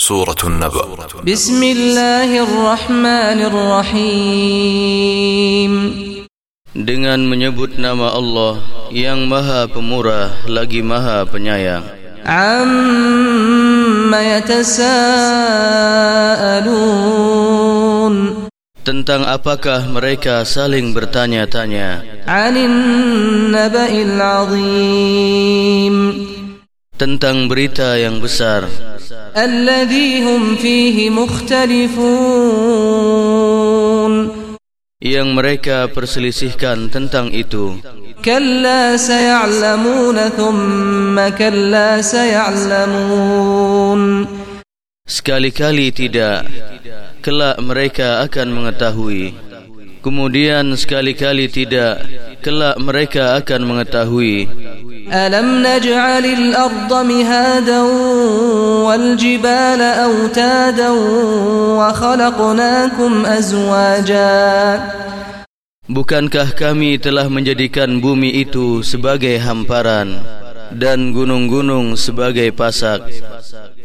سورة النبأ بسم الله الرحمن الرحيم Dengan menyebut nama Allah yang maha pemurah lagi maha penyayang عما يتساءلون Tentang apakah mereka saling bertanya-tanya عن النبأ العظيم Tentang berita yang besar الذي هم فيه مختلفون Yang mereka perselisihkan tentang itu كلا سيعلمون ثم كلا سيعلمون Sekali-kali tidak Kelak mereka akan mengetahui Kemudian sekali-kali tidak Kelak mereka akan mengetahui ألم نجعل الأرض مهادا والجبال أوتادا وخلقناكم أزواجا Bukankah kami telah menjadikan bumi itu sebagai hamparan Dan gunung-gunung sebagai pasak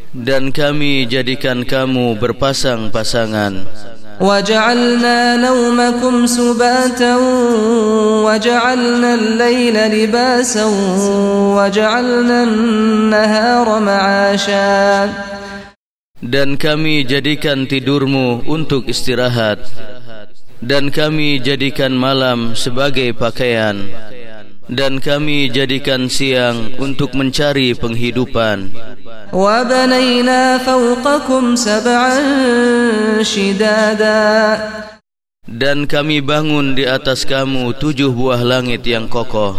Dan kami jadikan kamu berpasang-pasangan وجعلنا نومكم سباتا وجعلنا الليل لباسا وجعلنا النهار معاشا Dan kami jadikan tidurmu untuk istirahat Dan kami jadikan malam sebagai pakaian dan kami jadikan siang untuk mencari penghidupan. dan kami bangun di atas kamu tujuh buah langit yang kokoh.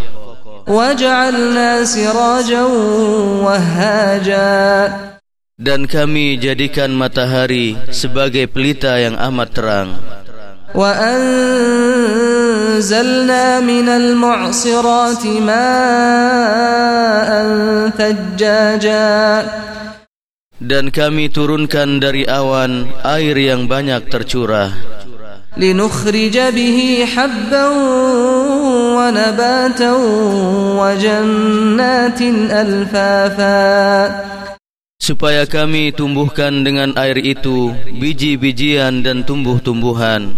dan kami jadikan matahari sebagai pelita yang amat terang dan kami jadikan matahari sebagai pelita yang amat terang. وأنزلنا من المعصرات ماء ثجاجا. Dan kami turunkan dari awan air yang banyak tercurah. لنخرج به حبا ونباتا وجنات ألفافا. supaya kami tumbuhkan dengan air itu biji-bijian dan tumbuh-tumbuhan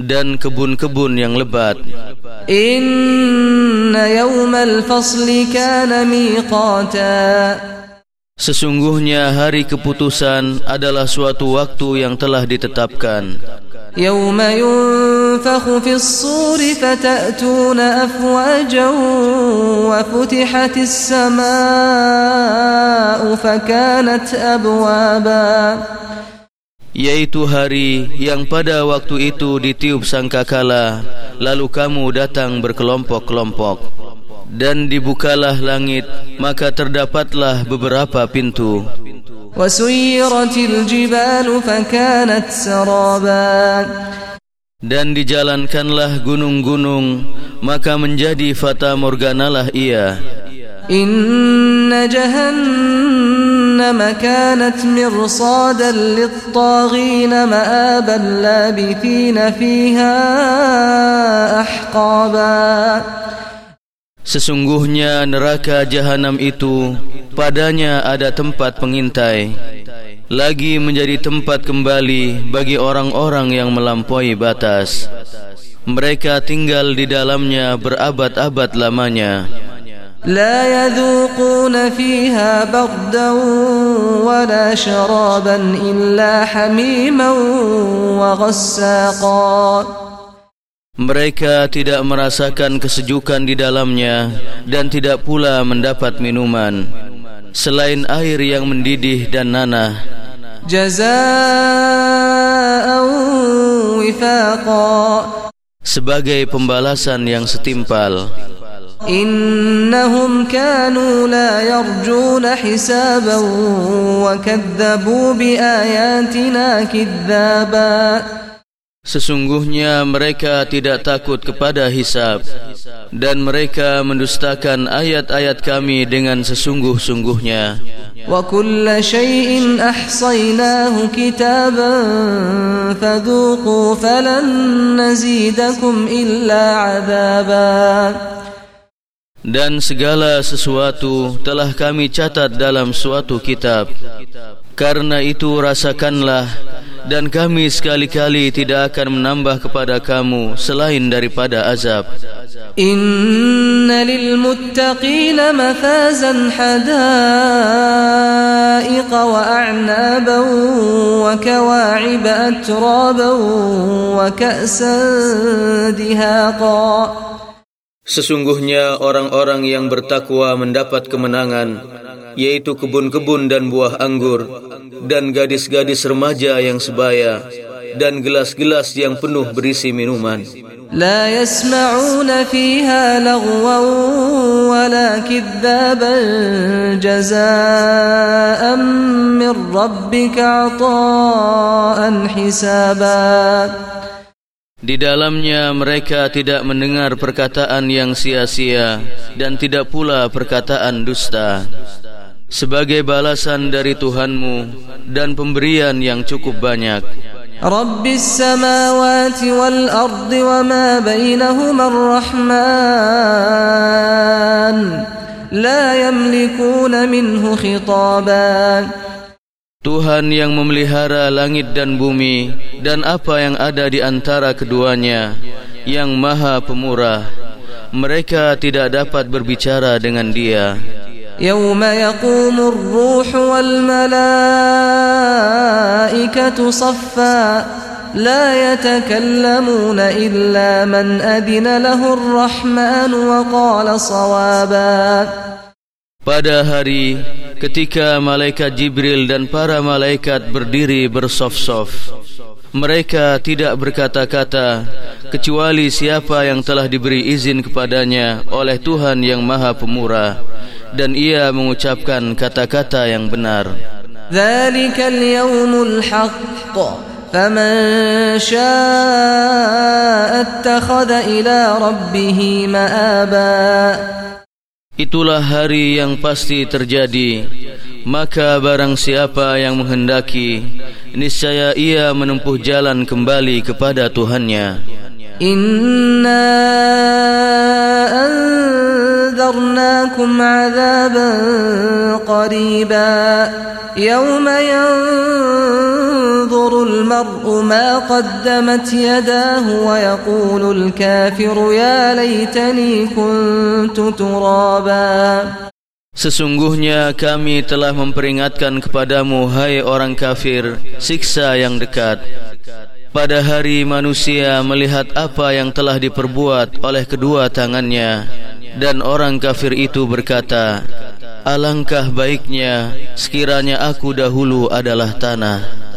dan kebun-kebun yang lebat. Inna yawmal fasli kana miqata. Sesungguhnya hari keputusan adalah suatu waktu yang telah ditetapkan. Yawma yun ينفخ في الصور فتأتون أفواجا وفتحت السماء فكانت أبوابا Yaitu hari yang pada waktu itu ditiup sangkakala Lalu kamu datang berkelompok-kelompok Dan dibukalah langit Maka terdapatlah beberapa pintu وسيرت الجبال فكانت سرابا dan dijalankanlah gunung-gunung maka menjadi fata morganalah ia. Inna jahannam kanat mirsadan lit-taghin ma'aban labithina fiha ahqaba. Sesungguhnya neraka jahanam itu padanya ada tempat pengintai Lagi menjadi tempat kembali Bagi orang-orang yang melampaui batas Mereka tinggal di dalamnya berabad-abad lamanya لا يذوقون فيها بردا ولا شرابا إلا حميما وغساقا Mereka tidak merasakan kesejukan di dalamnya Dan tidak pula mendapat minuman Selain air yang mendidih dan nanah sebagai pembalasan yang setimpal. innahum kanu la yarjuna hisaban wa kadzabu bi ayatina kidzaba Sesungguhnya mereka tidak takut kepada hisab dan mereka mendustakan ayat-ayat kami dengan sesungguh-sungguhnya. Wa kulla shay'in ahsaynahu kitaban fadhuqu falan nazidakum illa 'adaba. Dan segala sesuatu telah kami catat dalam suatu kitab. Karena itu rasakanlah dan kami sekali-kali tidak akan menambah kepada kamu Selain daripada azab. Inna lil muttaqina mafazan hadaiqa wa a'naban wa kawa'ib atraban wa ka'san dihaqa. Sesungguhnya orang-orang yang bertakwa mendapat kemenangan yaitu kebun-kebun dan buah anggur dan gadis-gadis remaja yang sebaya dan gelas-gelas yang penuh berisi minuman. لا يسمعون فيها لغوا ولا كذابا جزاء من ربك عطاء حسابا Di dalamnya mereka tidak mendengar perkataan yang sia-sia dan tidak pula perkataan dusta. Sebagai balasan dari Tuhanmu dan pemberian yang cukup banyak. Rabbis samawati wal ardi wa ma bainahuma ar-Rahman la yamlikuna minhu khitaban Tuhan yang memelihara langit dan bumi dan apa yang ada di antara keduanya yang maha pemurah. Mereka tidak dapat berbicara dengan dia Ruhu wal malaikatu saffa la yatakallamuna illa man adina lahu ar-rahman wa qala sawaba Pada hari ketika malaikat Jibril dan para malaikat berdiri bersof-sof. Mereka tidak berkata-kata kecuali siapa yang telah diberi izin kepadanya oleh Tuhan yang Maha Pemurah dan ia mengucapkan kata-kata yang benar. Dzalikal yaumul haqq faman syaa'a ittakhadha ila rabbih ma'aba. Itulah hari yang pasti terjadi. Maka barang siapa yang menghendaki Niscaya ia menempuh jalan kembali kepada Tuhannya. Inna azaban qariba Yawma yanzuru al-mar'u ma qaddamat yadahu Wa yakulu al-kafiru ya laytani kuntu turaba Sesungguhnya kami telah memperingatkan kepadamu Hai orang kafir Siksa yang dekat. Pada hari manusia melihat apa yang telah diperbuat oleh kedua tangannya dan orang kafir itu berkata alangkah baiknya sekiranya aku dahulu adalah tanah